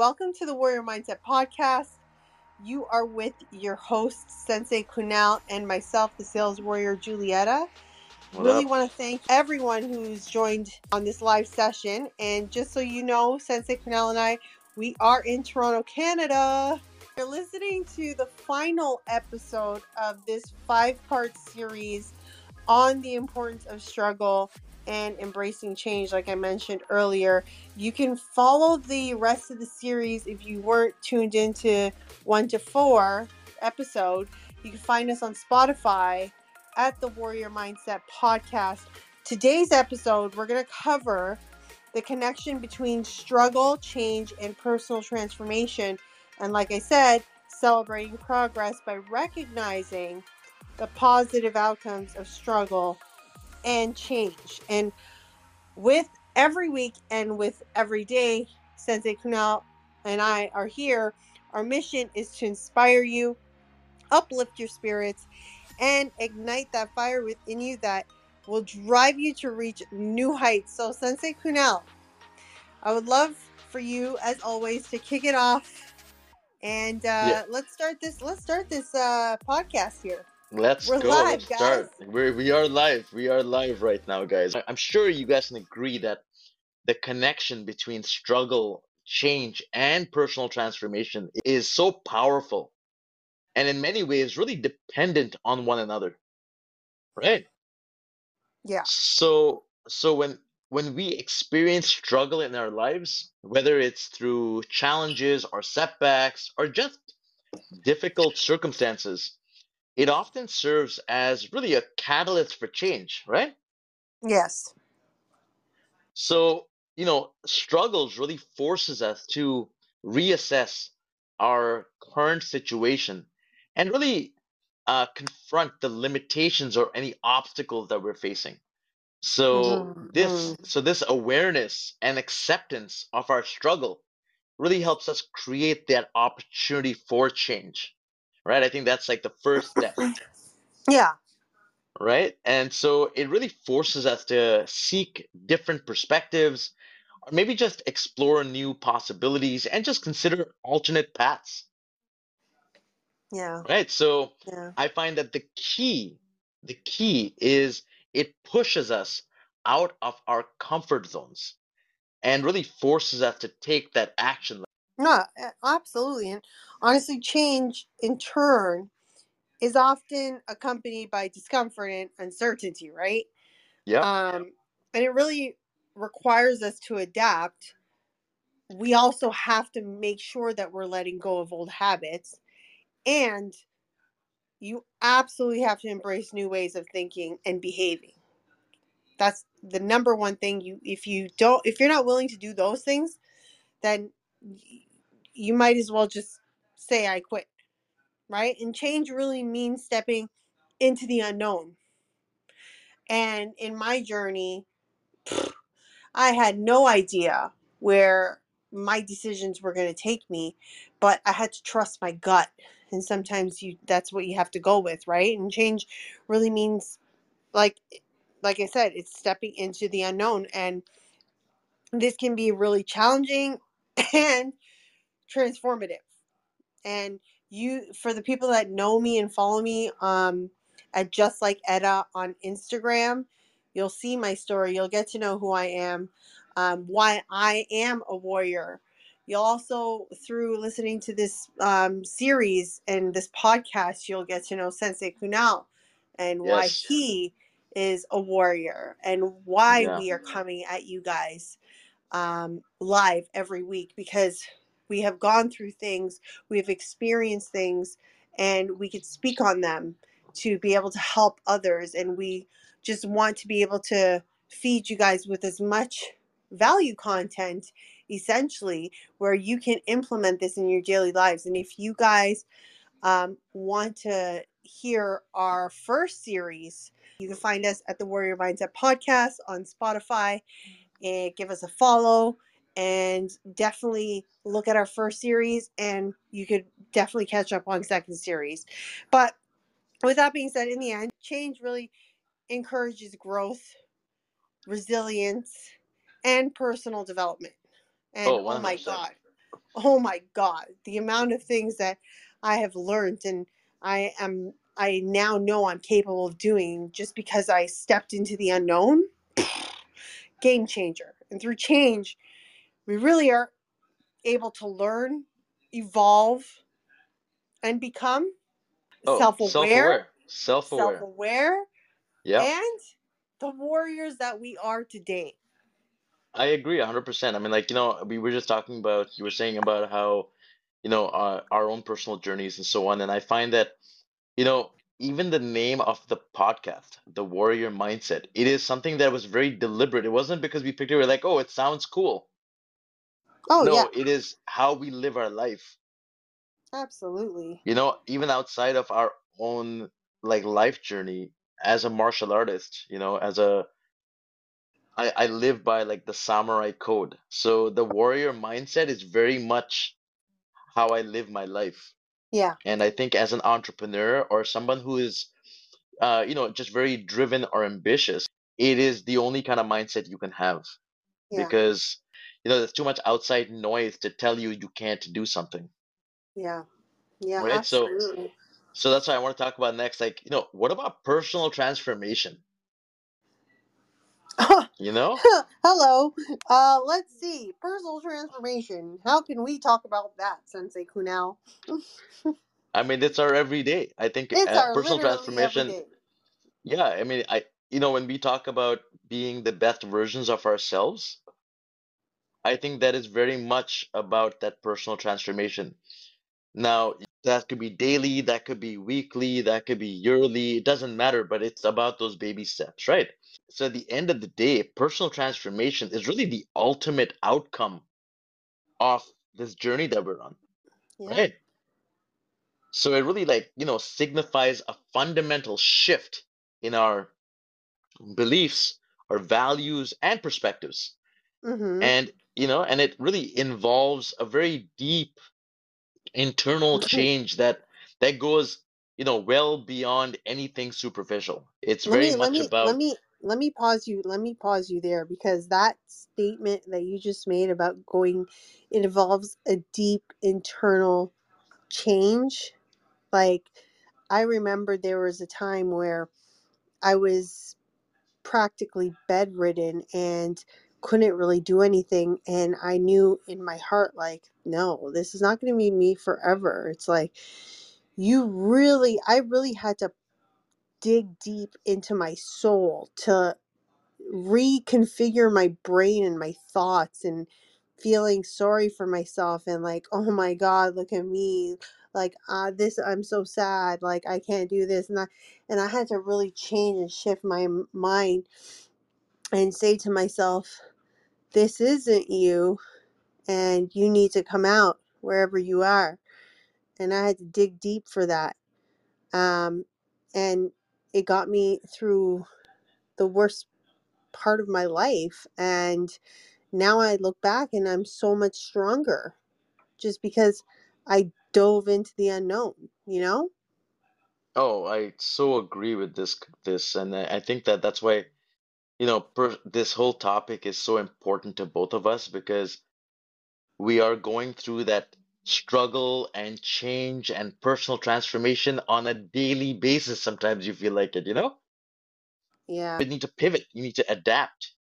welcome to the Warrior Mindset Podcast. You are with your host, Sensei Kunal, and myself, the sales warrior, Julieta. What really up? want to thank everyone who's joined on this live session. And just so you know, Sensei Kunal and I, we are in Toronto, Canada. You're listening to the final episode of this five part series on the importance of struggle and embracing change, like I mentioned earlier. You can follow the rest of the series if you weren't tuned into one to four episode. You can find us on Spotify at the Warrior Mindset Podcast. Today's episode, we're going to cover the connection between struggle, change, and personal transformation. And like I said, celebrating progress by recognizing the positive outcomes of struggle and change. And with every week and with every day, Sensei Kunal and I are here. Our mission is to inspire you, uplift your spirits, and ignite that fire within you that will drive you to reach new heights. So, Sensei Kunal, I would love for you, as always, to kick it off. And uh, Yeah. let's start this. Let's start this uh, podcast here. Let's We're go. live, Let's start. We're, we are live. We are live right now, guys. I'm sure you guys can agree that the connection between struggle, change, and personal transformation is so powerful and in many ways really dependent on one another. Right? Yeah. So so when when we experience struggle in our lives, whether it's through challenges or setbacks or just difficult circumstances, it often serves as really a catalyst for change, right? Yes. So, you know, struggles really forces us to reassess our current situation and really uh, confront the limitations or any obstacles that we're facing. So Mhm, this so this awareness and acceptance of our struggle really helps us create that opportunity for change. Right? I think that's like the first step. Yeah. right? And so it really forces us to seek different perspectives, or maybe just explore new possibilities and just consider alternate paths, Yeah. right? So Yeah. I find that the key, the key is it pushes us out of our comfort zones and really forces us to take that action. No, a- absolutely. And honestly, change in turn is often accompanied by discomfort and uncertainty, right? Yeah. Um, and it really requires us to adapt. We also have to make sure that we're letting go of old habits. And you absolutely have to embrace new ways of thinking and behaving. That's the number one thing you if you don't if you're not willing to do those things, then you might as well just say I quit, right? And change really means stepping into the unknown. And in my journey, I had no idea where my decisions were going to take me, but I had to trust my gut. And sometimes you that's what you have to go with, right? And change really means like like I said, it's stepping into the unknown and this can be really challenging and transformative. And you for the people that know me and follow me um at just like Etta on Instagram, you'll see my story. You'll get to know who I am, um, why I am a warrior. You'll also, through listening to this um, series and this podcast, you'll get to know Sensei Kunal and why he is a warrior and why Yeah. we are coming at you guys um, live every week because we have gone through things, we have experienced things, and we could speak on them to be able to help others. And we just want to be able to feed you guys with as much value content, essentially, where you can implement this in your daily lives. And if you guys um, want to hear our first series, you can find us at the Warrior Mindset Podcast on Spotify and give us a follow and definitely look at our first series and you could definitely catch up on second series. But with that being said, in the end, change really encourages growth, resilience, and personal development. And Oh, oh my God, oh my god the amount of things that i have learned and i am i now know i'm capable of doing just because i stepped into the unknown game changer and through change we really are able to learn evolve and become Oh, self-aware self-aware. Self-aware. Yeah. and the warriors that we are today I agree 100%. I mean, like, you know, we were just talking about, you were saying about how, you know, our, our own personal journeys and so on. And I find that, you know, even the name of the podcast, The Warrior Mindset, it is something that was very deliberate. It wasn't because we picked it, we're like, oh, it sounds cool. Oh No, yeah it is how we live our life. absolutely You know, even outside of our own like life journey as a martial artist, you know, as a I, I live by like the samurai code. So the warrior mindset is very much how I live my life. yeah And I think as an entrepreneur or someone who is, uh, you know, just very driven or ambitious, it is the only kind of mindset you can have yeah because, you know, there's too much outside noise to tell you you can't do something, yeah yeah right? So, absolutely so that's what I want to talk about next. Like, you know, what about personal transformation? You know? Hello. Uh, let's see. Personal transformation. How can we talk about that, Sensei Kunal? I mean, it's our everyday. I think It's uh, our personal transformation everyday. Yeah, I mean, I, you know, when we talk about being the best versions of ourselves, I think that is very much about that personal transformation. Now, that could be daily, that could be weekly, that could be yearly, it doesn't matter, but it's about those baby steps, right? So at the end of the day, personal transformation is really the ultimate outcome of this journey that we're on, Yeah. right? So it really like, you know, signifies a fundamental shift in our beliefs, our values, and perspectives. Mm-hmm. And, you know, and it really involves a very deep internal change that that goes, you know, well beyond anything superficial. It's let very me let much me let me let me pause you. Let me pause you there because that statement that you just made about going, it involves a deep internal change. Like I remember there was a time where I was practically bedridden and couldn't really do anything and i knew in my heart like no this is not going to be me forever. It's like you really i really had to dig deep into my soul to reconfigure my brain and my thoughts and feeling sorry for myself and like oh my god look at me like uh this i'm so sad like i can't do this and I, and i had to really change and shift my mind and say to myself, this isn't you, and you need to come out wherever you are. And I had to dig deep for that. Um, and it got me through the worst part of my life. And now I look back and I'm so much stronger just because I dove into the unknown, you know? oh, I so agree with this this, and I I think that that's why, you know, per, this whole topic is so important to both of us because we are going through that struggle and change and personal transformation on a daily basis. Sometimes you feel like it, you know? Yeah. You need to pivot, you need to adapt,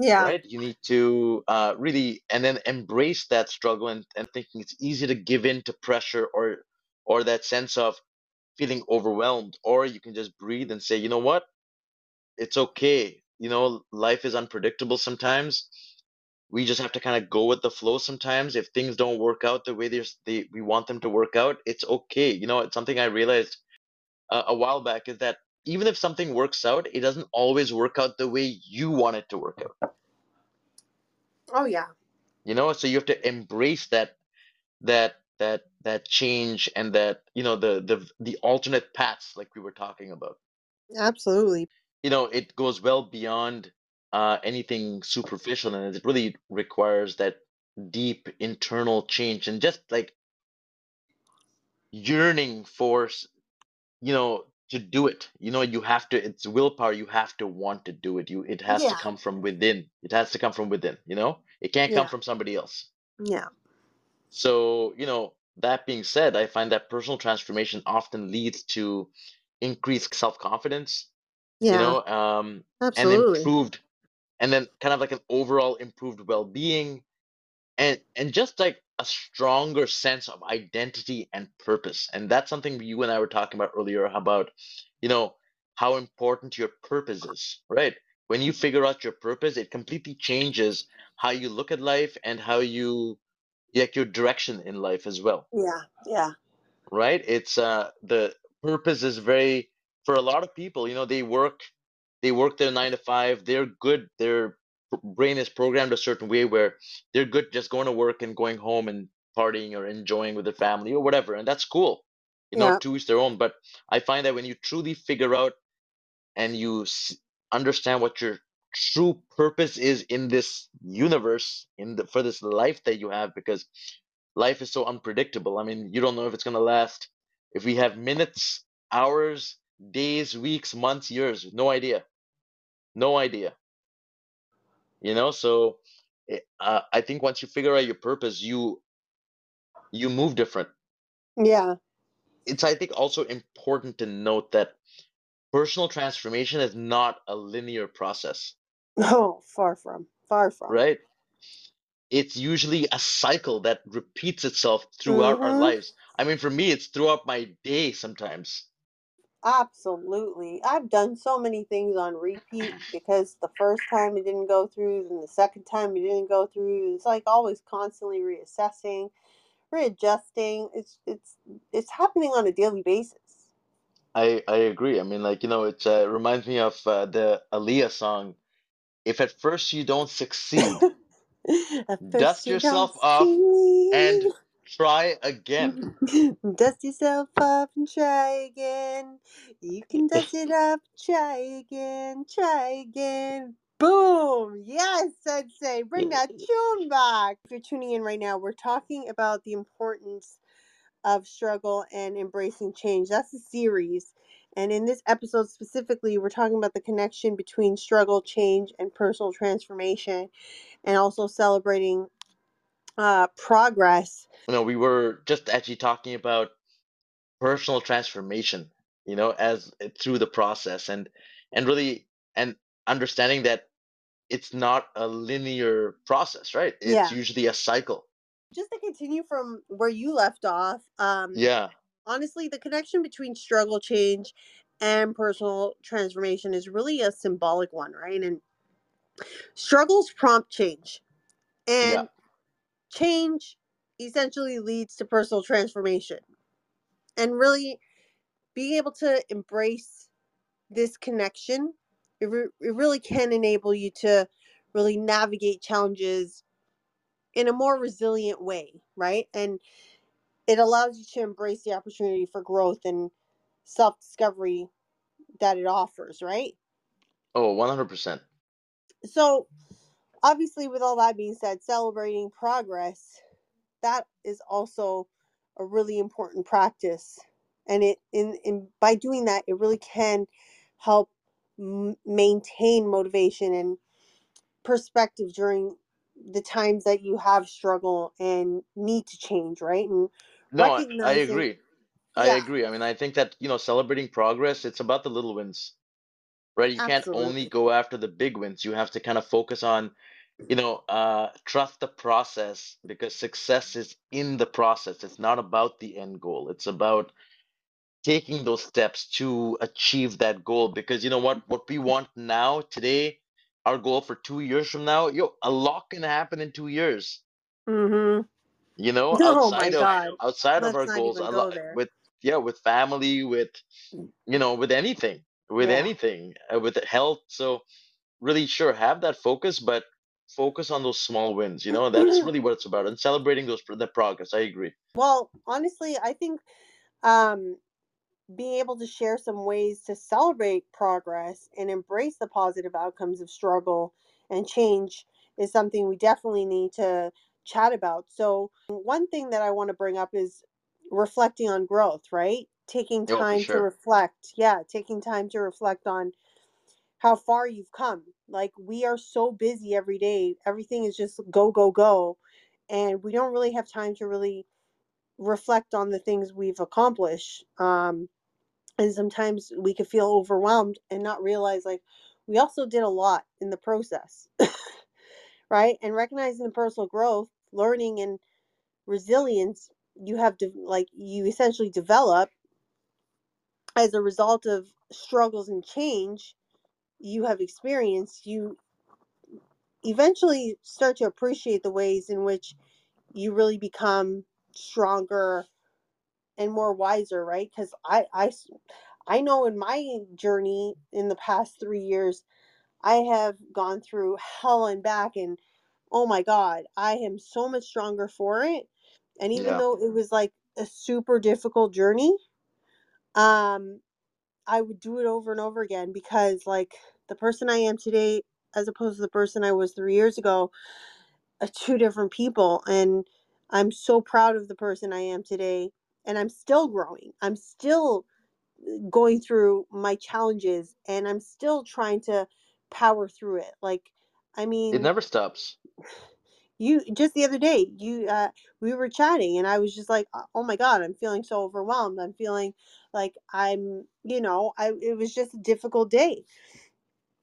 Yeah. right? You need to uh, really and then embrace that struggle and, and thinking it's easy to give in to pressure or or that sense of feeling overwhelmed, or you can just breathe and say, you know what? It's okay. You know, life is unpredictable sometimes. we just have to kind of go with the flow sometimes. If things don't work out the way they're, they we want them to work out, it's okay. You know, it's something I realized uh, a while back is that even if something works out, it doesn't always work out the way you want it to work out. Oh, yeah. You know, so you have to embrace that that that that change and that you know the the the alternate paths like we were talking about. Absolutely. You know, it goes well beyond uh, anything superficial, and it really requires that deep internal change and just like yearning for you know to do it. You know you have to it's willpower you have to want to do it. You it has to come from within. It has to come from within you know? It can't come from somebody else. Yeah. So, you know, that being said, I find that personal transformation often leads to increased self-confidence, yeah. you know, um, and improved, and then kind of like an overall improved well-being, and and just like a stronger sense of identity and purpose. And that's something you and I were talking about earlier about, you know, how important your purpose is, right? When you figure out your purpose, it completely changes how you look at life and how you like your direction in life as well Yeah, yeah, right it's uh the purpose is very for a lot of people you know they work they work their nine to five they're good their p- brain is programmed a certain way where they're good just going to work and going home and partying or enjoying with their family or whatever and that's cool. You know yeah, to each their own but i find that when you truly figure out and you s- understand what your true purpose is in this universe in the for this life that you have because life is so unpredictable. I mean you don't know if it's going to last. If we have minutes hours days weeks months years no idea. No idea you know so uh, i think once you figure out your purpose you you move different yeah. it's i think also important to note that personal transformation is not a linear process No, far from, far from. right it's usually a cycle that repeats itself throughout our Mm-hmm. lives. I mean, for me, it's throughout my day sometimes. Absolutely. I've done so many things on repeat because the first time it didn't go through, and the second time it didn't go through. It's like always constantly reassessing, readjusting. It's it's it's happening on a daily basis. I I agree. I mean, like, you know, it uh, reminds me of uh, the Aaliyah song. If at first you don't succeed, dust you yourself off and see. Try again. Dust yourself off and try again. You can dust it up, try again, try again. Boom! Yes, Sensei, bring that tune back. If you're tuning in right now, we're talking about the importance of struggle and embracing change. That's the series. And in this episode specifically, we're talking about the connection between struggle, change, and personal transformation, and also celebrating uh, progress. You know, we were just actually talking about personal transformation, you know, as uh, through the process and and really and understanding that it's not a linear process, right? It's Yeah. usually a cycle. Just to continue from where you left off, um, Yeah. honestly, the connection between struggle, change, and personal transformation is really a symbolic one, right? And struggles prompt change, and Yeah. Change essentially leads to personal transformation. And really being able to embrace this connection, it, re- it really can enable you to really navigate challenges in a more resilient way, right? And it allows you to embrace the opportunity for growth and self discovery that it offers, right? Oh, 100%. So, obviously, with all that being said, celebrating progress, that is also a really important practice. And it in, in by doing that, it really can help m- maintain motivation and perspective during the times that you have struggle and need to change, right? And No, I, I agree. I agree. I mean, I think that, you know, celebrating progress, it's about the little wins, right? You can't only go after the big wins. You have to kind of focus on, you know, uh, trust the process because success is in the process. It's not about the end goal. It's about taking those steps to achieve that goal because you know what what we want now today our goal for two years from now yo a lot can happen in two years Mm-hmm. you know Oh outside of God. outside of Let's our goals a lot with yeah with family with you know with anything with Yeah. anything uh, with health so really sure have that focus but focus on those small wins you know that's really what it's about and celebrating those the progress i agree Well, honestly, I think um, being able to share some ways to celebrate progress and embrace the positive outcomes of struggle and change is something we definitely need to chat about. So, one thing that I want to bring up is reflecting on growth, right? Taking oh for time to reflect. Yeah, taking time to reflect on how far you've come. Like, we are so busy every day, everything is just go, go, go. and we don't really have time to really reflect on the things we've accomplished um, and sometimes we could feel overwhelmed and not realize like we also did a lot in the process right and recognizing the personal growth learning and resilience you have to like you essentially develop as a result of struggles and change you have experienced you eventually start to appreciate the ways in which you really become stronger and more wiser right because I, I i know in my journey in the past three years i have gone through hell and back and oh my god i am so much stronger for it and even Yeah. though it was like a super difficult journey um i would do it over and over again because like the person i am today as opposed to the person i was three years ago are two different people and i'm so proud of the person i am today and i'm still growing i'm still going through my challenges and i'm still trying to power through it like i mean It never stops. You just the other day you uh we were chatting and i was just like "Uh, oh my god i'm feeling so overwhelmed i'm feeling like i'm you know i it was just a difficult day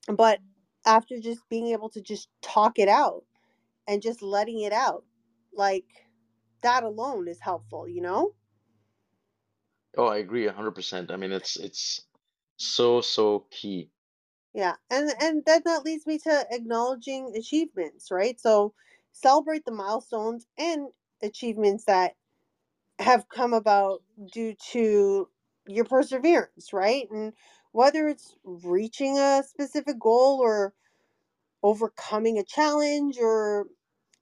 but after just being able to just talk it out and just letting it out like that alone is helpful you know Oh, I agree 100%. I mean, it's it's so so key. yeah and and then that leads me to acknowledging achievements right so celebrate the milestones and achievements that have come about due to your perseverance, right? And whether it's reaching a specific goal or overcoming a challenge or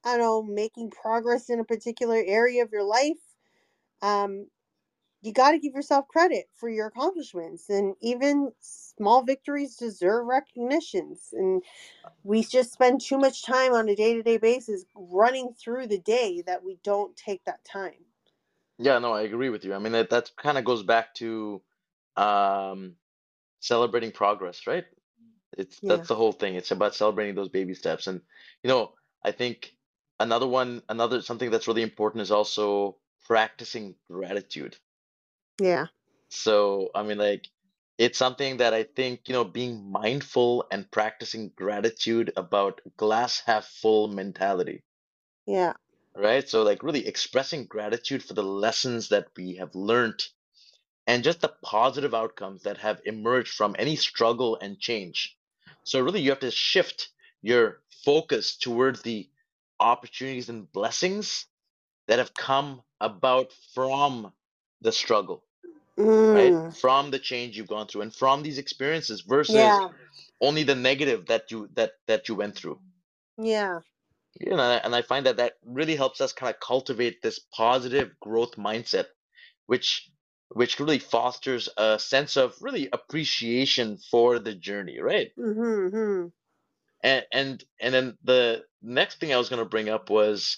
I don't know, making progress in a particular area of your life, um, you got to give yourself credit for your accomplishments. And even small victories deserve recognitions. And we just spend too much time on a day to day basis running through the day that we don't take that time. Yeah, no, I agree with you. I mean, that that kind of goes back to um celebrating progress, right? It's Yeah. that's the whole thing. It's about celebrating those baby steps. And you know, I think another one, another something that's really important is also practicing gratitude. Yeah. So, I mean, like, it's something that I think, you know, being mindful and practicing gratitude about glass half full mentality, Yeah. right? So, like, really expressing gratitude for the lessons that we have learned and just the positive outcomes that have emerged from any struggle and change. So, really, you have to shift your focus towards the opportunities and blessings that have come about from the struggle right? Mm. From the change you've gone through and from these experiences versus Yeah. only the negative that you that that you went through. Yeah. You know, and I find that that really helps us kind of cultivate this positive growth mindset, which which really fosters a sense of really appreciation for the journey, right? Mm-hmm. hmm And and and then the next thing I was going to bring up was,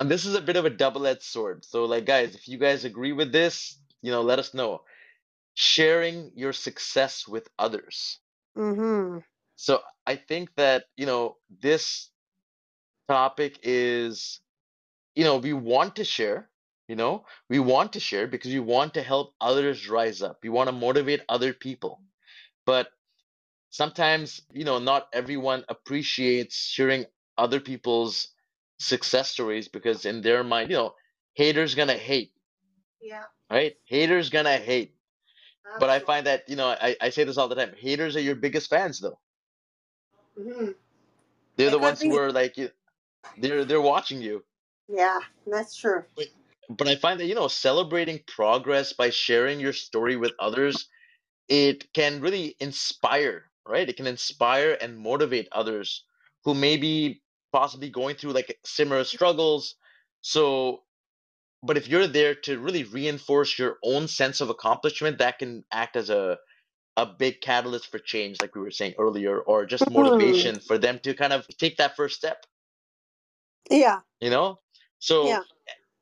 and this is a bit of a double-edged sword. So, like, guys, if you guys agree with this, you know, let us know. Sharing your success with others. Mm-hmm. So I think that, you know, this topic is, you know, we want to share, you know, we want to share because we want to help others rise up. We want to motivate other people. But sometimes, you know, not everyone appreciates sharing other people's success stories because in their mind, you know, haters gonna hate, Yeah. right? Haters gonna hate. But I find that, you know, I, I say this all the time. Haters are your biggest fans though. Mm-hmm. They're It the ones who are like you- they're they're watching you. Yeah, that's true. But but I find that, you know, celebrating progress by sharing your story with others, it can really inspire, right? It can inspire and motivate others who may be possibly going through like similar struggles. So, but if you're there to really reinforce your own sense of accomplishment, that can act as a a big catalyst for change, like we were saying earlier, or just motivation mm-hmm. for them to kind of take that first step, Yeah. you know? So, Yeah.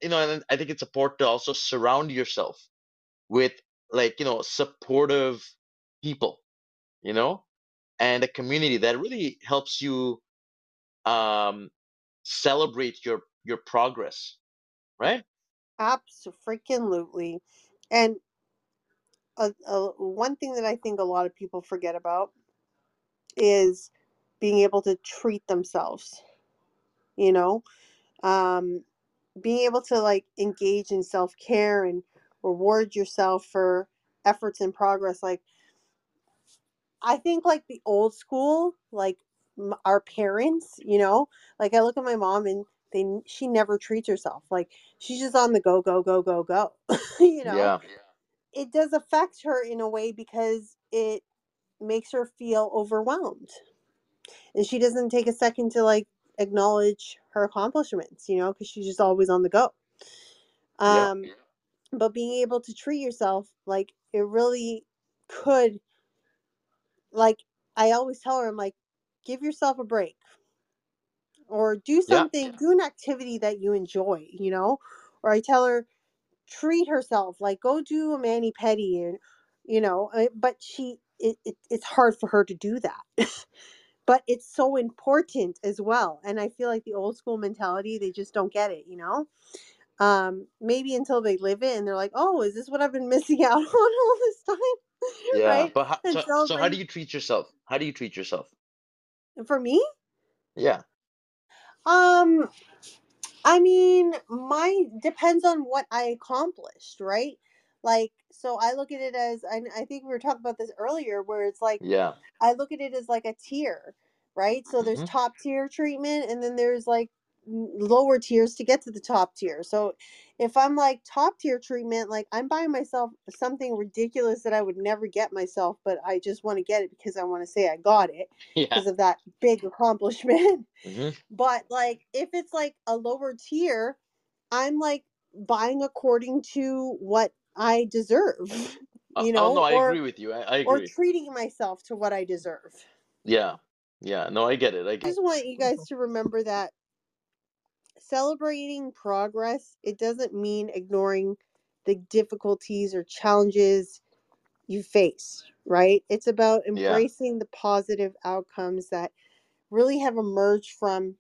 you know, and I think it's important to also surround yourself with like, you know, supportive people, you know, and a community that really helps you um celebrate your your progress, right? Absolutely. And a, a, one thing that I think a lot of people forget about is being able to treat themselves. You know, um, being able to like engage in self care and reward yourself for efforts and progress. Like, I think like the old school, like m- our parents, you know, like I look at my mom and they she never treats herself. Like she's just on the go, go, go, go, go. you know, Yeah. it does affect her in a way because it makes her feel overwhelmed and she doesn't take a second to like acknowledge her accomplishments you know because she's just always on the go Yeah. um but being able to treat yourself like it really could like i always tell her i'm like give yourself a break or do Yeah. something do an activity that you enjoy you know or i tell her treat herself like go do a mani pedi and you know uh, but she it, it, it's hard for her to do that but it's so important as well and i feel like the old school mentality they just don't get it you know um maybe until they live it and they're like oh is this what i've been missing out on all this time Yeah. right But how, and so, so how do you treat yourself? How do you treat yourself? For me Yeah. um I mean, my depends on what I accomplished, right? Like, so I look at it as, I, I think we were talking about this earlier, where it's like, Yeah. I look at it as like a tier, right? So there's hmm top tier treatment, and then there's like lower tiers to get to the top tier. So if I'm like top tier treatment, like I'm buying myself something ridiculous that I would never get myself, but I just want to get it because I want to say I got it Yeah. because of that big accomplishment. hmm But like if it's like a lower tier, I'm like buying according to what I deserve, Oh, you oh know, no, I or agree with you. I, I or treating myself to what I deserve. Yeah. Yeah. No, I get it. I I just want you guys to remember that celebrating progress, it doesn't mean ignoring the difficulties or challenges you face, right? It's about Yeah. embracing the positive outcomes that really have emerged from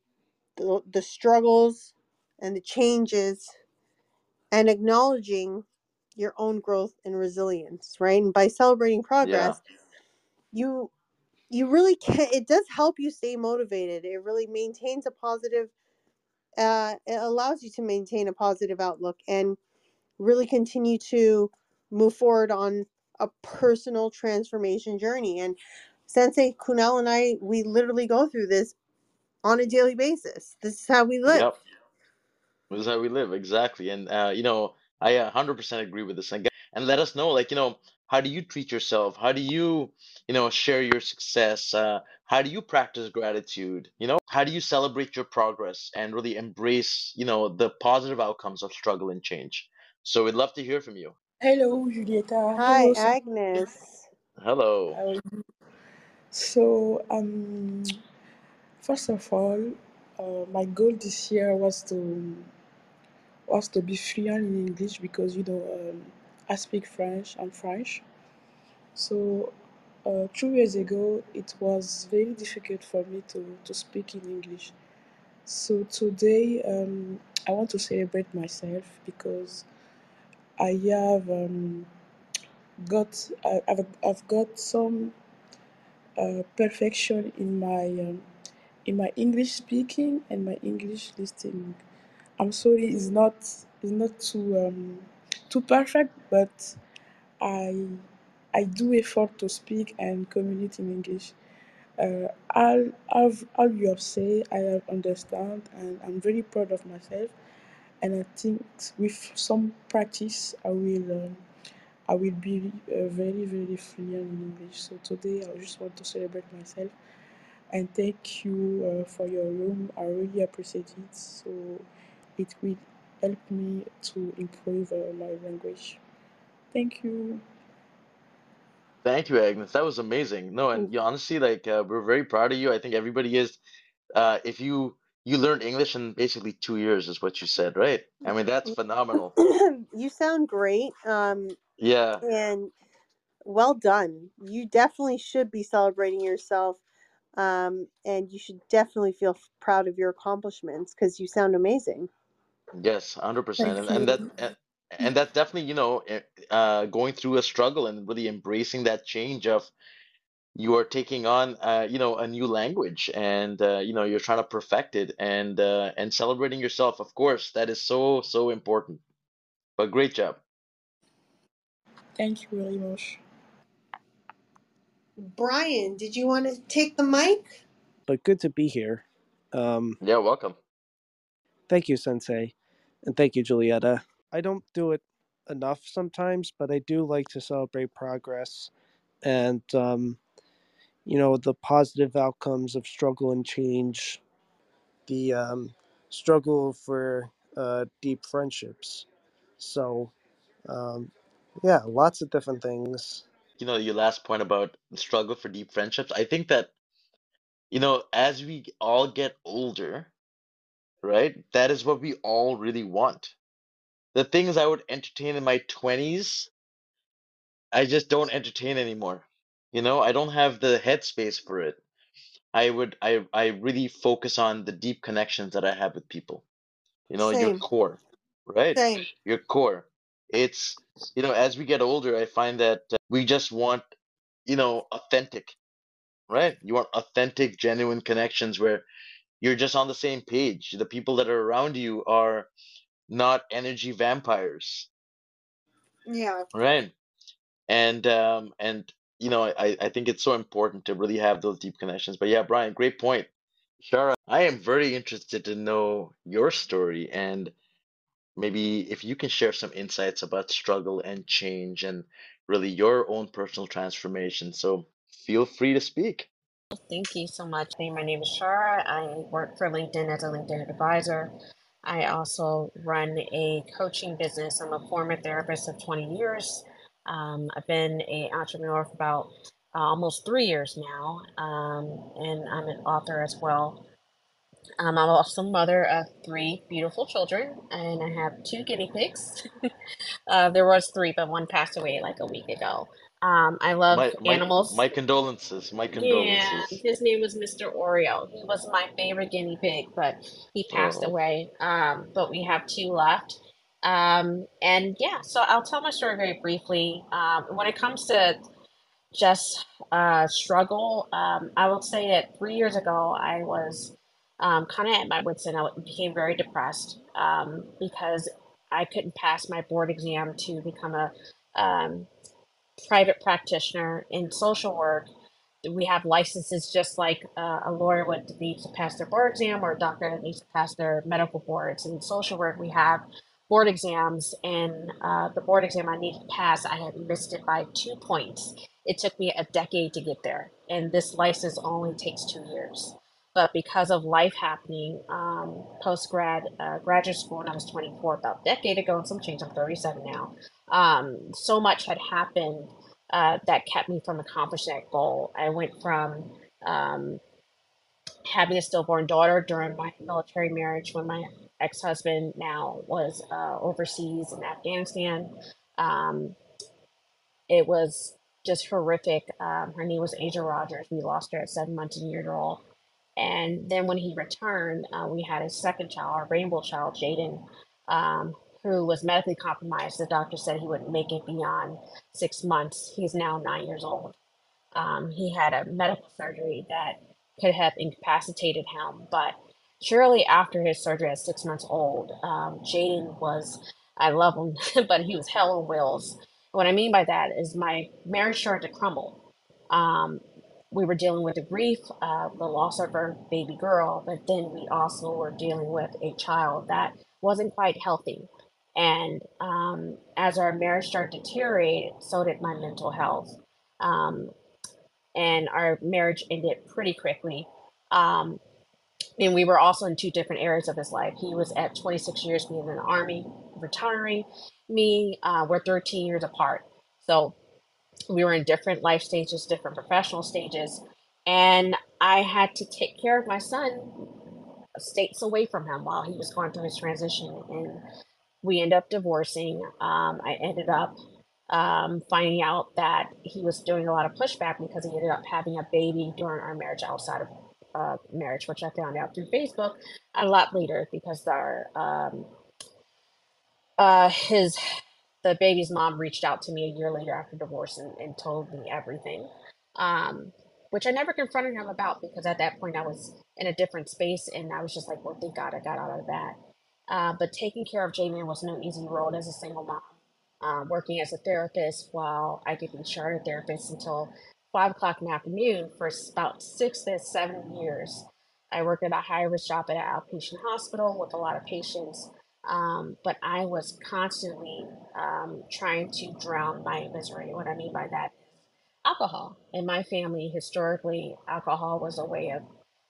the, the struggles and the changes and acknowledging your own growth and resilience, right? And by celebrating Yeah. progress, you you really can it does help you stay motivated. It really maintains a positive uh it allows you to maintain a positive outlook and really continue to move forward on a personal transformation journey. And Sensei Kunal and I, we literally go through this on a daily basis. This is how we live. Yep. This is how we live, exactly. And uh, you know, I 100% agree with this. And and let us know, like, you know, how do you treat yourself? How do you, you know, share your success? Uh, how do you practice gratitude? You know, how do you celebrate your progress and really embrace, you know, the positive outcomes of struggle and change? So we'd love to hear from you. Hello, Julieta. Hi, Hello, Agnes. Hello. How are you? So, um, first of all, uh, my goal this year was to was to be fluent in English because you know um, I speak French. I'm French. So, uh, two years ago, it was very difficult for me to to speak in English. So today, um, I want to celebrate myself because I have um, got I, I've I've got some uh, perfection in my um, in my English speaking and my English listening. I'm sorry, it's not it's not too um, too perfect, but I I do effort to speak and communicate in English. Uh, all, all, all you have said, I have understand, and I'm very proud of myself. And I think with some practice, I will um, I will be uh, very very fluent in English. So today, I just want to celebrate myself and thank you uh, for your room. I really appreciate it. So it will help me to improve uh, my language. Thank you. Thank you, Agnes. That was amazing. No, and you honestly, like, uh, we're very proud of you. I think everybody is. Uh, if you you learned English in basically two years, is what you said, right? I mean, that's phenomenal. you sound great. Um, Yeah. and well done. You definitely should be celebrating yourself. Um, and you should definitely feel proud of your accomplishments because you sound amazing. Yes, 100%. And and that and, and that's definitely, you know, eh, uh, going through a struggle and really embracing that change of you are taking on, uh, you know, a new language and uh, you know, you're trying to perfect it and uh, and celebrating yourself, of course, that is so, so important. But great job. Thank you very much. Brian, did you want to take the mic? but good to be here. Um, Yeah, welcome. thank you, Sensei, and thank you, Julieta. I don't do it enough sometimes, but I do like to celebrate progress and, um, you know, the positive outcomes of struggle and change, the um, struggle for uh, deep friendships. So, um, yeah, lots of different things. You know, your last point about struggle for deep friendships, I think that, you know, as we all get older, right, that is what we all really want. The things I would entertain in my 20s, I just don't entertain anymore. You know, I don't have the headspace for it. I would I I really focus on the deep connections that I have with people. You know, your core, right? same. Your core. It's, you know, as we get older, I find that uh, we just want, you know, authentic, right? You want authentic, genuine connections where you're just on the same page. The people that are around you are not energy vampires, Yeah. right? And um and you know, I I think it's so important to really have those deep connections. But yeah, Brian, great point. Shara, I am very interested to know your story and maybe if you can share some insights about struggle and change and really your own personal transformation. So feel free to speak. Thank you so much. My name is Shara. I work for LinkedIn as a LinkedIn advisor. I also run a coaching business. I'm a former therapist of 20 years. Um, I've been an entrepreneur for about uh, almost three years now, um, and I'm an author as well. Um, I'm also mother of three beautiful children, and I have two guinea pigs. uh, there was three, but one passed away like a week ago. Um, I love My my animals. my condolences. My Yeah, condolences. his name was Mr. Oreo. He was my favorite guinea pig, but he passed Oh, away. Um, but we have two left. Um, and yeah, so I'll tell my story very briefly. Um, when it comes to just uh, struggle, um, I will say that three years ago, I was um, kind of at my wits' end. I became very depressed um, because I couldn't pass my board exam to become a um, private practitioner in social work, we have licenses just like uh, a lawyer would need to pass their board exam or a doctor that needs to pass their medical boards. In social work, we have board exams, and uh, the board exam I needed to pass, I had missed it by two points. It took me a decade to get there, and this license only takes two years. But because of life happening, um, post grad, uh, graduate school, when I was 24, about a decade ago and some change, I'm 37 now. Um, so much had happened uh, that kept me from accomplishing that goal. I went from um, having a stillborn daughter during my military marriage when my ex-husband now was uh, overseas in Afghanistan. Um, it was just horrific. Um, her name was Asia Rogers. We lost her at seven months and year old. And then when he returned, uh, we had a second child, our rainbow child, Jaden, um, who was medically compromised. The doctor said he wouldn't make it beyond six months. He's now nine years old. Um, he had a medical surgery that could have incapacitated him, but surely after his surgery at six months old, um, Jaden was, I love him, but he was hell on wheels. What I mean by that is my marriage started to crumble. Um, we were dealing with the grief, uh, the loss of our baby girl, but then we also were dealing with a child that wasn't quite healthy. And um, as our marriage started to deteriorate, so did my mental health. Um, and our marriage ended pretty quickly. Um, and we were also in two different areas of his life. He was at 26 years being in the army, retiring. Me, uh, we're 13 years apart. So we were in different life stages, different professional stages. And I had to take care of my son states away from him while he was going through his transition. And we ended up divorcing. Um, I ended up um, finding out that he was doing a lot of pushback because he ended up having a baby during our marriage outside of uh, marriage, which I found out through Facebook a lot later because our um, uh, his the baby's mom reached out to me a year later after divorce and, and told me everything, um, which I never confronted him about because at that point I was in a different space and I was just like, well, thank God I got out of that. Uh, but taking care of Jamie was no easy road as a single mom. Uh, working as a therapist while I could be chartered therapist until five o'clock in the afternoon for about six to seven years. I worked at a high risk job at an outpatient hospital with a lot of patients, um, but I was constantly um, trying to drown my misery. What I mean by that is alcohol. In my family, historically, alcohol was a way of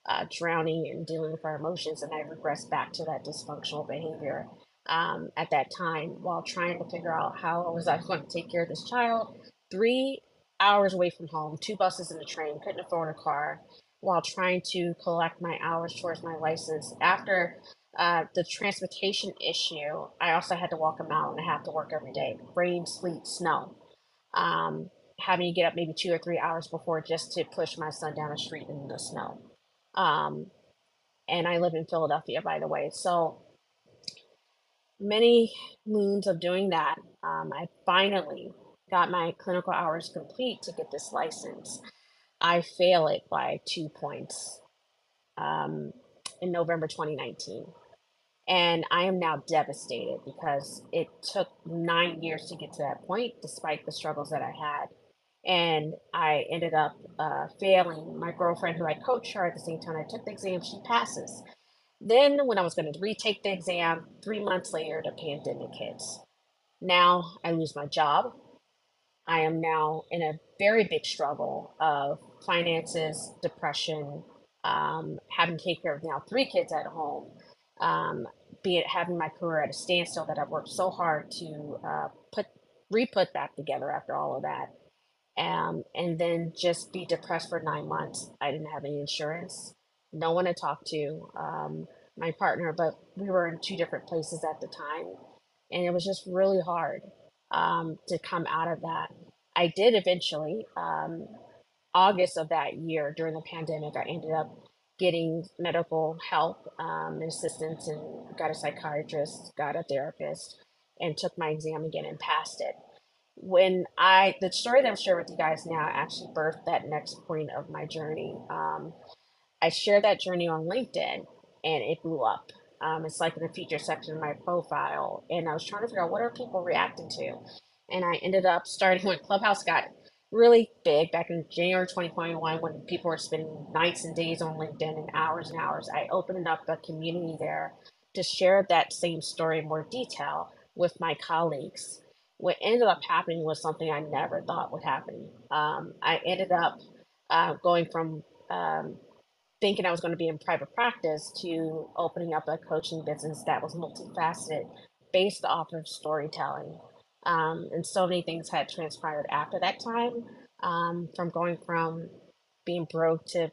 uh, drowning and dealing with our emotions, and I regressed back to that dysfunctional behavior um, at that time while trying to figure out how was I going to take care of this child. Three hours away from home, two buses and a train, couldn't afford a car, while trying to collect my hours towards my license. After uh, the transportation issue, I also had to walk a mile and a half to work every day, rain, sleet, snow. Um, having to get up maybe two or three hours before just to push my son down the street in the snow. Um, and I live in Philadelphia, by the way. So many moons of doing that, um, I finally got my clinical hours complete to get this license. I fail it by two points um, in November 2019. And I am now devastated because it took nine years to get to that point, despite the struggles that I had. And I ended up uh, failing. My girlfriend, who I coached her at the same time I took the exam, she passes. Then, when I was going to retake the exam, three months later, the pandemic hits. Now I lose my job. I am now in a very big struggle of finances, depression, um, having to take care of now three kids at home, um, be it having my career at a standstill that I've worked so hard to uh, put re-put back together after all of that, um, and then just be depressed for nine months. I didn't have any insurance, no one to talk to, um, my partner, but we were in two different places at the time, and it was just really hard um, to come out of that. I did eventually. Um, August of that year during the pandemic, I ended up getting medical help um, and assistance and got a psychiatrist, got a therapist, and took my exam again and passed it. When I, the story that I'm sharing with you guys now actually birthed that next point of my journey. Um, I shared that journey on LinkedIn and it blew up. Um, it's like in the feature section of my profile. And I was trying to figure out what are people reacting to. And I ended up starting when Clubhouse got really big back in January 2021 when people were spending nights and days on LinkedIn and hours and hours. I opened up a community there to share that same story in more detail with my colleagues. What ended up happening was something I never thought would happen. Um, I ended up uh, going from um, thinking I was going to be in private practice to opening up a coaching business that was multifaceted based off of storytelling. Um, and so many things had transpired after that time um, from going from being broke to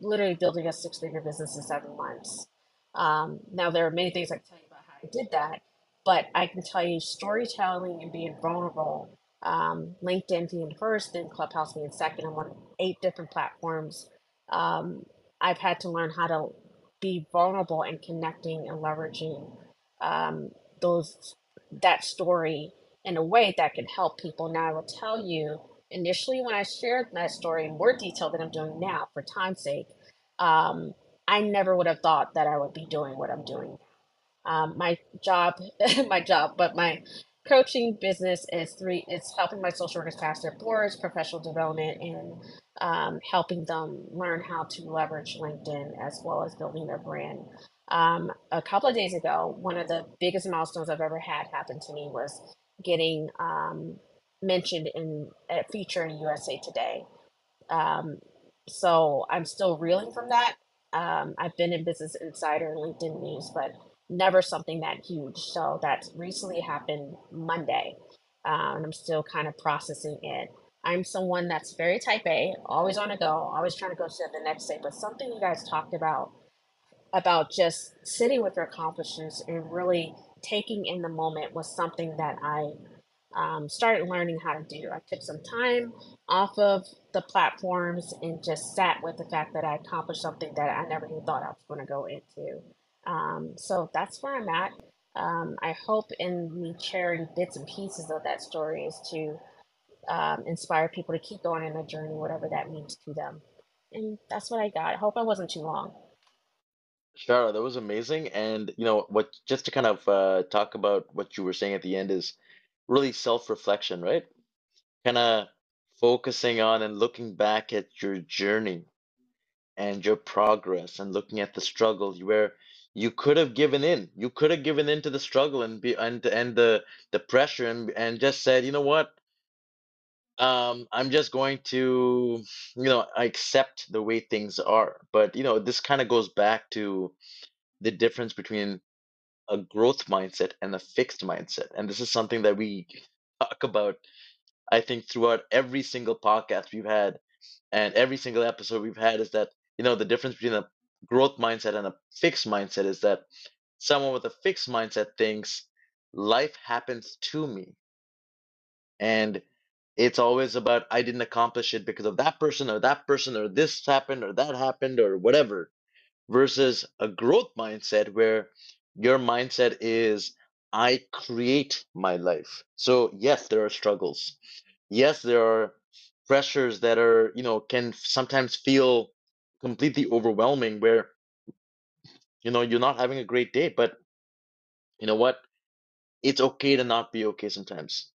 literally building a six figure business in seven months. Um, now, there are many things I can tell you about how I did that, but I can tell you storytelling and being vulnerable, um, LinkedIn being first, then Clubhouse being second. I'm on eight different platforms. Um, I've had to learn how to be vulnerable and connecting and leveraging um, those that story in a way that can help people. Now, I will tell you, initially when I shared that story in more detail than I'm doing now, for time's sake, um, I never would have thought that I would be doing what I'm doing. Um, my job, my job, but my coaching business is three it's helping my social workers pass their boards professional development and um, helping them learn how to leverage linkedin as well as building their brand um, a couple of days ago one of the biggest milestones i've ever had happen to me was getting um, mentioned in a feature in usa today um, so i'm still reeling from that um, i've been in business insider and linkedin news but never something that huge. So that recently happened Monday. Uh, and I'm still kind of processing it. I'm someone that's very type A, always on a go, always trying to go to the next day. But something you guys talked about, about just sitting with your accomplishments and really taking in the moment was something that I um, started learning how to do. I took some time off of the platforms and just sat with the fact that I accomplished something that I never even thought I was going to go into. Um, so that's where I'm at. Um, I hope in me sharing bits and pieces of that story is to um, inspire people to keep going in their journey, whatever that means to them. And that's what I got. I hope I wasn't too long. Shara, that was amazing. And you know what? Just to kind of uh, talk about what you were saying at the end is really self-reflection, right? Kind of focusing on and looking back at your journey and your progress and looking at the struggle where you could have given in. You could have given in to the struggle and be and and the the pressure and and just said, you know what? Um, I'm just going to, you know, accept the way things are. But you know, this kind of goes back to the difference between a growth mindset and a fixed mindset. And this is something that we talk about, I think, throughout every single podcast we've had and every single episode we've had is that, you know, the difference between a growth mindset and a fixed mindset is that someone with a fixed mindset thinks life happens to me. And it's always about I didn't accomplish it because of that person or that person or this happened or that happened or whatever versus a growth mindset where your mindset is I create my life. So, yes, there are struggles. Yes, there are pressures that are, you know, can sometimes feel completely overwhelming where, you know, you're not having a great day. But you know what? It's okay to not be okay sometimes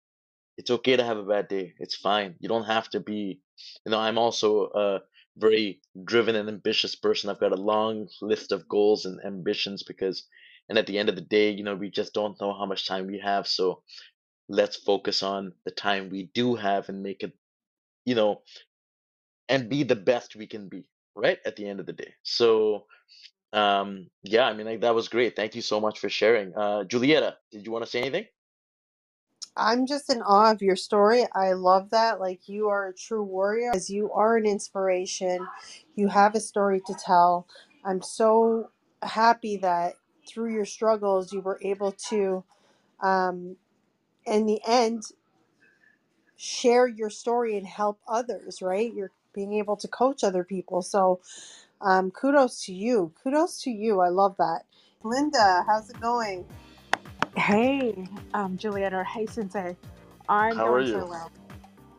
it's okay to have a bad day. It's fine. You don't have to be, you know, I'm also a very driven and ambitious person. I've got a long list of goals and ambitions because, and at the end of the day, you know, we just don't know how much time we have. So let's focus on the time we do have and make it, you know, and be the best we can be, right? At the end of the day. So, um, yeah, I mean, like, that was great. Thank you so much for sharing. Uh, Julieta, did you want to say anything? I'm just in awe of your story. I love that. Like you are a true warrior, as you are an inspiration. You have a story to tell. I'm so happy that through your struggles, you were able to, um, in the end, share your story and help others. Right? You're being able to coach other people. So, um, kudos to you. Kudos to you. I love that. Linda, how's it going? Hey, um, Julieta. Hey, Sensei. I'm How are so you? well.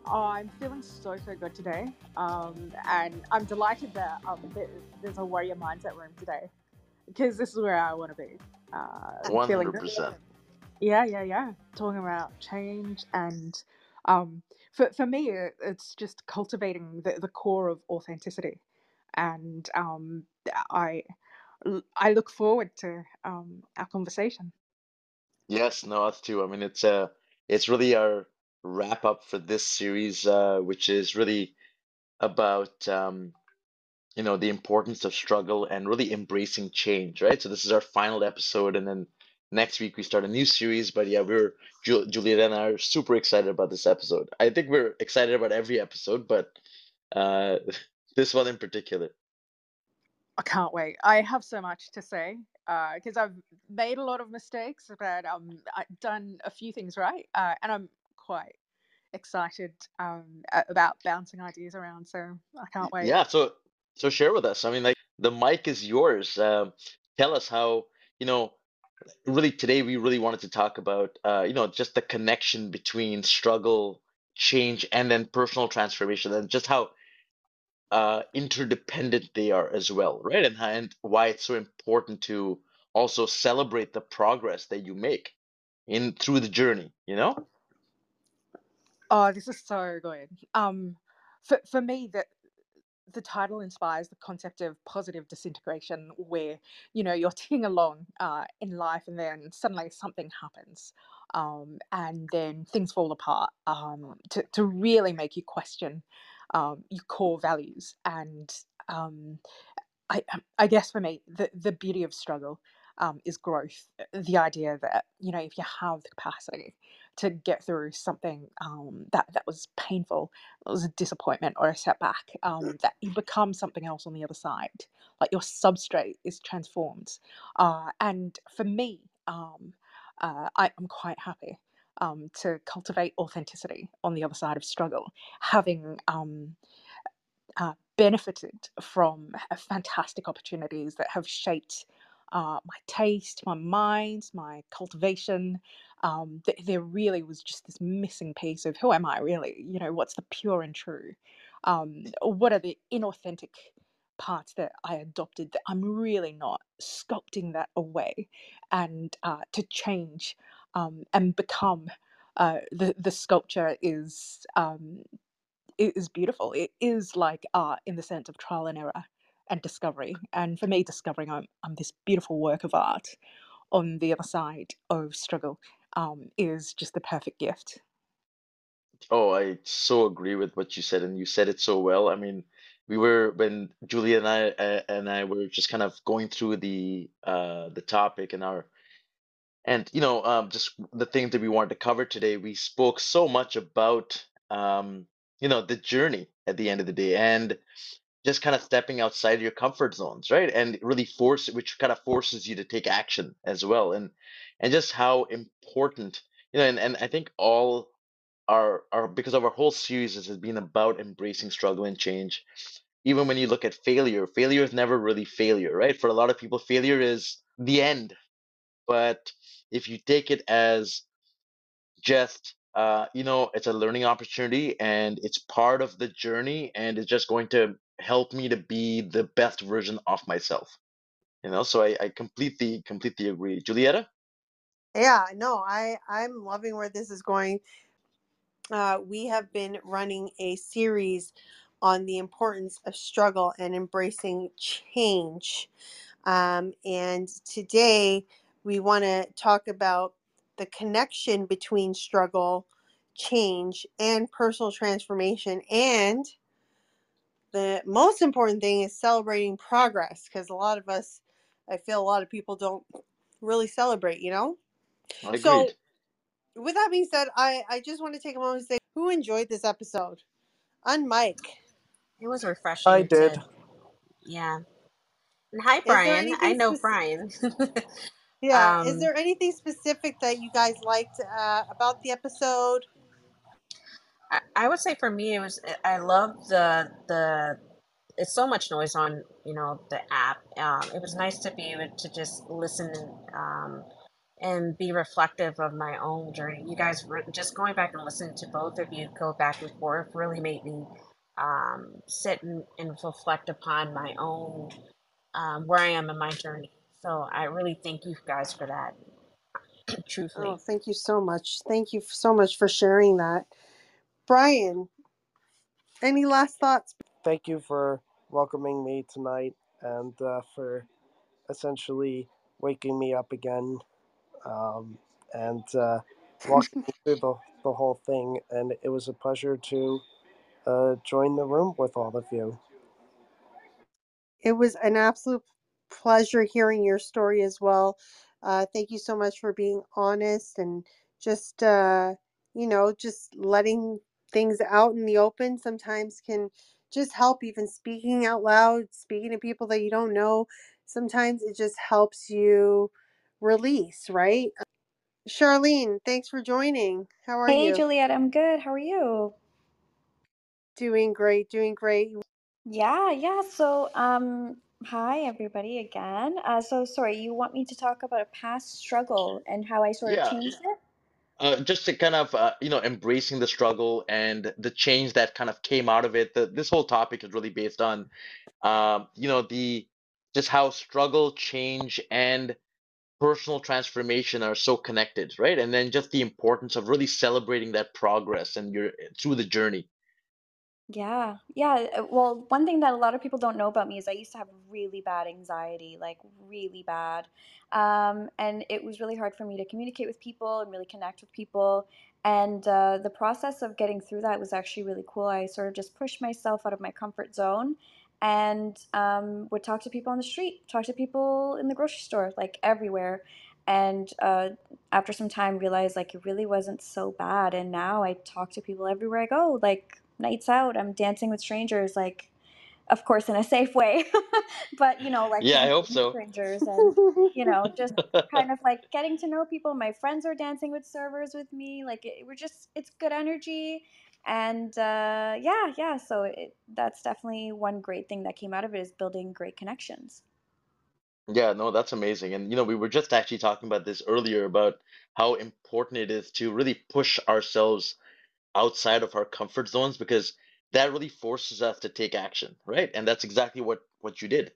Oh, I'm feeling so, so good today. Um, and I'm delighted that um, there, there's a warrior mindset room today because this is where I want to be. Uh, feeling good. 100%. Yeah, yeah, yeah. Talking about change and um, for, for me, it, it's just cultivating the, the core of authenticity. And um, I, I look forward to um, our conversation. Yes, no, us too. I mean, it's uh it's really our wrap up for this series, uh, which is really about um, you know, the importance of struggle and really embracing change, right? So this is our final episode, and then next week we start a new series. But yeah, we're Ju Juliet and I are super excited about this episode. I think we're excited about every episode, but uh, this one in particular. I can't wait. I have so much to say because I've made a lot of mistakes, but um, I've done a few things right, uh, and I'm quite excited um, about bouncing ideas around. So I can't wait. Yeah, so so share with us. I mean, like the mic is yours. Um, tell us how, you know, really today we really wanted to talk about, uh, you know, just the connection between struggle, change, and then personal transformation, and just how uh, interdependent they are as well, right? And and why it's so important to also celebrate the progress that you make in through the journey, you know? Oh, this is so good. Um, for for me, that the title inspires the concept of positive disintegration, where you know you're ticking along uh, in life, and then suddenly something happens, um, and then things fall apart. Um, to to really make you question um, your core values, and um, I um, I guess for me, the the beauty of struggle um, is growth. The idea that you know if you have the capacity to get through something um, that that was painful, it was a disappointment or a setback, um, that you become something else on the other side. Like your substrate is transformed. Uh, and for me, um, uh, I, I'm quite happy um, to cultivate authenticity on the other side of struggle, having um, uh, benefited from fantastic opportunities that have shaped uh, my taste, my mind, my cultivation. Um, th- there really was just this missing piece of who am I really? You know, what's the pure and true? Um, what are the inauthentic parts that I adopted that I'm really not? Sculpting that away and uh, to change um, and become uh, the the sculpture is um, is beautiful. It is like art in the sense of trial and error and discovery. And for me, discovering I'm, I'm this beautiful work of art on the other side of struggle um, is just the perfect gift. Oh, I so agree with what you said, and you said it so well. I mean, we were when Julia and I uh, and I were just kind of going through the uh the topic and our and you know um just the things that we wanted to cover today. We spoke so much about um you know the journey at the end of the day and just kind of stepping outside your comfort zones, right? And really force which kind of forces you to take action as well, and and just how important you know and and I think all our our because of our whole series has been about embracing struggle and change even when you look at failure failure is never really failure right for a lot of people failure is the end but if you take it as just uh, you know it's a learning opportunity and it's part of the journey and it's just going to help me to be the best version of myself you know so i, I completely completely agree julieta Yeah, no, I I'm loving where this is going. Uh, we have been running a series on the importance of struggle and embracing change. Um, and today we want to talk about the connection between struggle, change, and personal transformation. And the most important thing is celebrating progress because a lot of us, I feel a lot of people don't really celebrate, you know? agreed So, with that being said, I, I just want to take a moment to say who enjoyed this episode? On Mike. It was refreshing. I did. to, yeah. And hi, Brian. I know spec- Brian. Yeah, is um, there anything specific that you guys liked uh, about the episode? I, I would say for me, it was I love the the. It's so much noise on you know the app. Um, it was nice to be able to just listen um, and be reflective of my own journey. You guys were just going back and listening to both of you go back and forth really made me um, sit and, and reflect upon my own um, where I am in my journey. So I really thank you guys for that. Oh, Truthfully, thank you so much. Thank you so much for sharing that. Brian, any last thoughts? Thank you for welcoming me tonight and uh, for essentially waking me up again um, and uh, walking me through the, the whole thing. And it was a pleasure to uh, join the room with all of you. It was an absolute pleasure hearing your story as well. Uh, thank you so much for being honest and just, uh, you know, just letting things out in the open sometimes can just help, even speaking out loud, speaking to people that you don't know. Sometimes it just helps you release, right? Charlene, thanks for joining. How are Hey, you? Juliet, I'm good. How are you? Doing great, doing great. Yeah, yeah. So, um, hi everybody again. Uh, so sorry, you want me to talk about a past struggle and how I sort of yeah changed it? uh, just to kind of uh, you know embracing the struggle and the change that kind of came out of it the, this whole topic is really based on um, you know the just how struggle change and personal transformation are so connected right and then just the importance of really celebrating that progress and your through the journey Yeah, yeah. uh, Well, one thing that a lot of people don't know about me is I used to have really bad anxiety, like really bad. Um, and it was really hard for me to communicate with people and really connect with people. And uh, the process of getting through that was actually really cool. I sort of just pushed myself out of my comfort zone and um, would talk to people on the street, talk to people in the grocery store, like everywhere. And uh, after some time, realized like it really wasn't so bad. And now I talk to people everywhere I go, like nights out. I'm dancing with strangers. Like of course, in a safe way. but you know, like Yeah, I hope so. strangers and you know, just kind of like getting to know people. My friends are dancing with servers with me. Like it, we're just, it's good energy. And uh, yeah, yeah. So it, that's definitely one great thing that came out of it is building great connections. Yeah, no, that's amazing. And you know, we were just actually talking about this earlier about how important it is to really push ourselves outside of our comfort zones because that really forces us to take action, right? And that's exactly what what you did.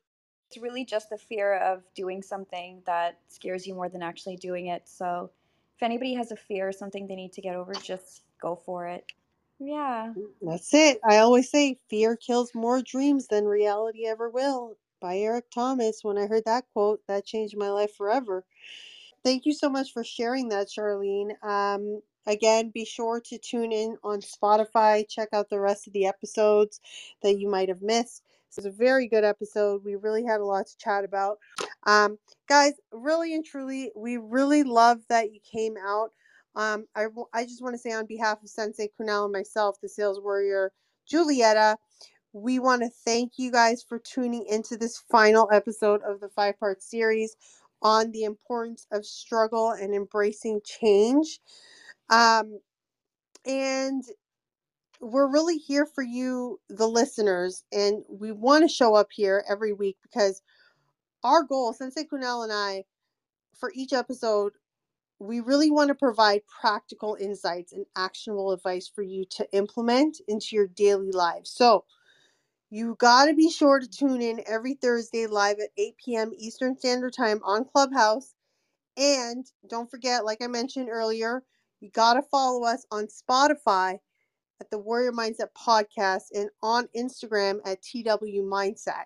It's really just the fear of doing something that scares you more than actually doing it. So if anybody has a fear or something they need to get over, just go for it. Yeah. That's it. I always say fear kills more dreams than reality ever will. By Eric Thomas. When I heard that quote, that changed my life forever. Thank you so much for sharing that, Charlene. Um, again, be sure to tune in on Spotify. Check out the rest of the episodes that you might have missed. It was a very good episode. We really had a lot to chat about. Um, guys, really and truly, we really love that you came out. Um, I, I just want to say on behalf of Sensei Kunal and myself, the sales warrior Julieta, we want to thank you guys for tuning into this final episode of the five part series on the importance of struggle and embracing change. Um, and we're really here for you, the listeners, and we want to show up here every week because our goal, Sensei Kunal and I, for each episode, we really want to provide practical insights and actionable advice for you to implement into your daily lives. So, you got to be sure to tune in every Thursday live at 8 p.m. Eastern Standard Time on Clubhouse. And don't forget, like I mentioned earlier, you got to follow us on Spotify at the Warrior Mindset Podcast and on Instagram at TW Mindset.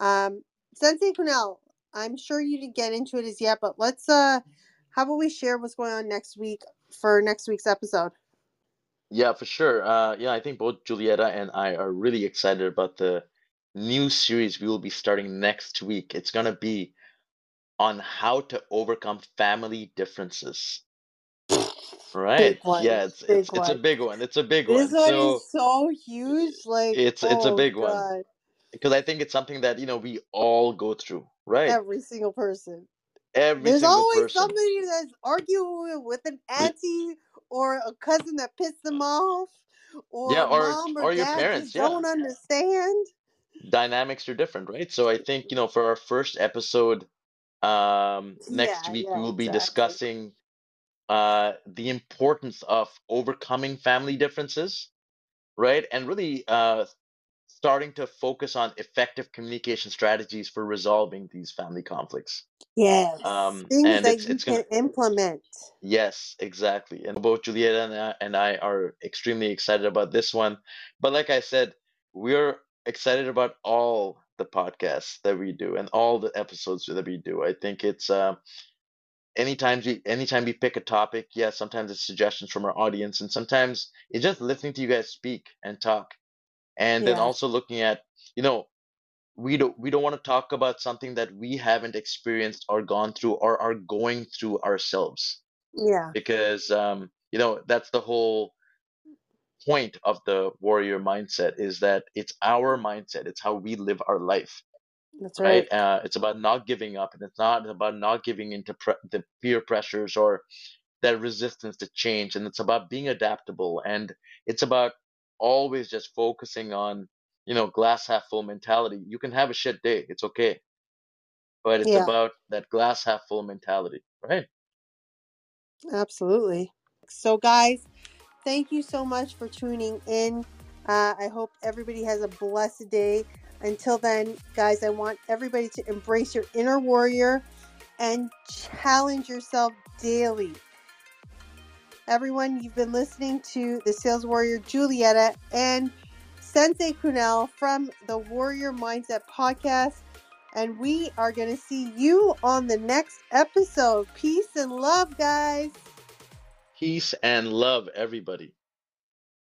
Um, Sensei Kunal, I'm sure you didn't get into it as yet, but let's uh how about we share what's going on next week for next week's episode? Yeah, for sure. Uh, yeah, I think both Julieta and I are really excited about the new series we will be starting next week. It's gonna be on how to overcome family differences. Right? One. Yeah, it's it's it's a big one. It's a big This one. one So is so huge. Like, it's it's a oh big one because I think it's something that, you know, we all go through, right? every single person. Every There's always person. somebody that's arguing with an auntie or a cousin that pissed them off, or Yeah, or mom or or your parents, yeah. don't understand. Dynamics are different, right? So I think, you know, for our first episode, um, next Yeah, week we yeah, will be exactly. discussing uh the importance of overcoming family differences, right? And really uh starting to focus on effective communication strategies for resolving these family conflicts. Yes, Um, things and that it's you it's can gonna implement. Yes, exactly. And both Julieta and I, and I are extremely excited about this one. But like I said, we're excited about all the podcasts that we do and all the episodes that we do. I think it's uh, anytime we anytime we pick a topic, yeah, sometimes it's suggestions from our audience, and sometimes it's just listening to you guys speak and talk, and then also looking at, you know, we don't we don't want to talk about something that we haven't experienced or gone through or are going through ourselves. Yeah, because um, you know that's the whole point of the warrior mindset is that it's our mindset. It's how we live our life that's right. right uh, it's about not giving up and it's not about not giving into pre- the peer pressures or that resistance to change and it's about being adaptable and it's about always just focusing on you know glass half full mentality you can have a shit day it's okay but it's Yeah, about that glass half full mentality right absolutely. So, guys, thank you so much for tuning in. Uh, I hope everybody has a blessed day. Until then, guys, I want everybody to embrace your inner warrior and challenge yourself daily. Everyone, you've been listening to the Sales Warrior Julieta and Sensei Kunal from the Warrior Mindset Podcast. And we are going to see you on the next episode. Peace and love, guys. peace and love everybody